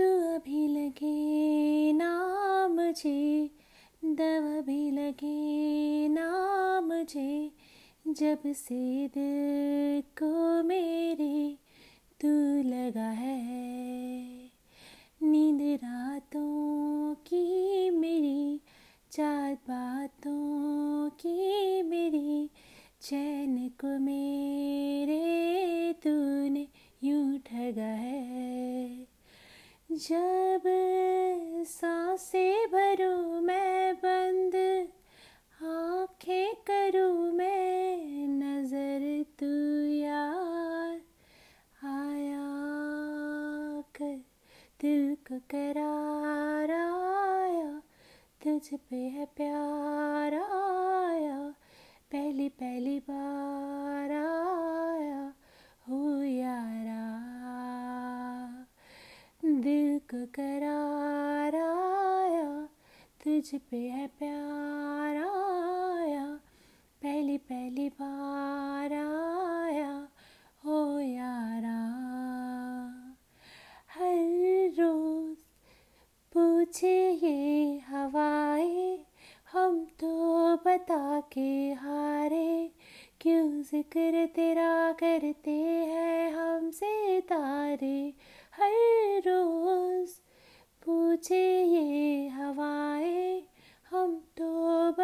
दुआ भी लगे ना मुझे दवा भी लगे ना मुझे जब से दिल को मेरे तू लगा है। नींद रातों की मेरी, चार बातों की मेरी, चैन को मेरे जब साँसें भरूं मैं बंद, आँखें करूँ मैं नज़र, तू यार आया कर, दिल को करार आया, तुझ पे है प्यार आया, पहली पहली बार आया हो यारा दिल को करार आया, तुझ पे है प्यार आया, पहली पहली बार आया हो यारा। हर रोज पूछे ये हवाएँ, हम तो बता के हारे, क्यों ज़िक्र तेरा करते हैं हमसे तारे?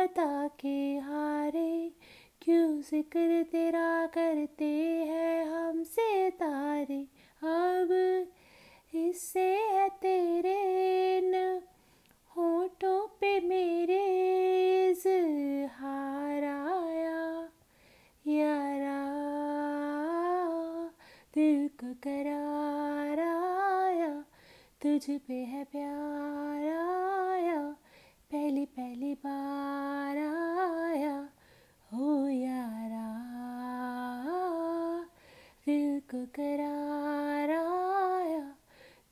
बता के हारे क्यों ज़िक्र तेरा करते हैं हमसे तारे? अब इससे है तेरे न, होठों पे मेरे हार आया। यारा, दिल को करार आया, तुझ पे है प्यार आया। पहली पहली बार करार आया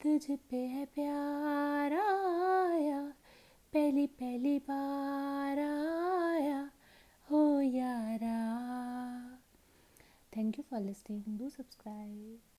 तुझ पे है प्यार आया, पहली पहली बार आया, हो यारा। Thank you for listening do subscribe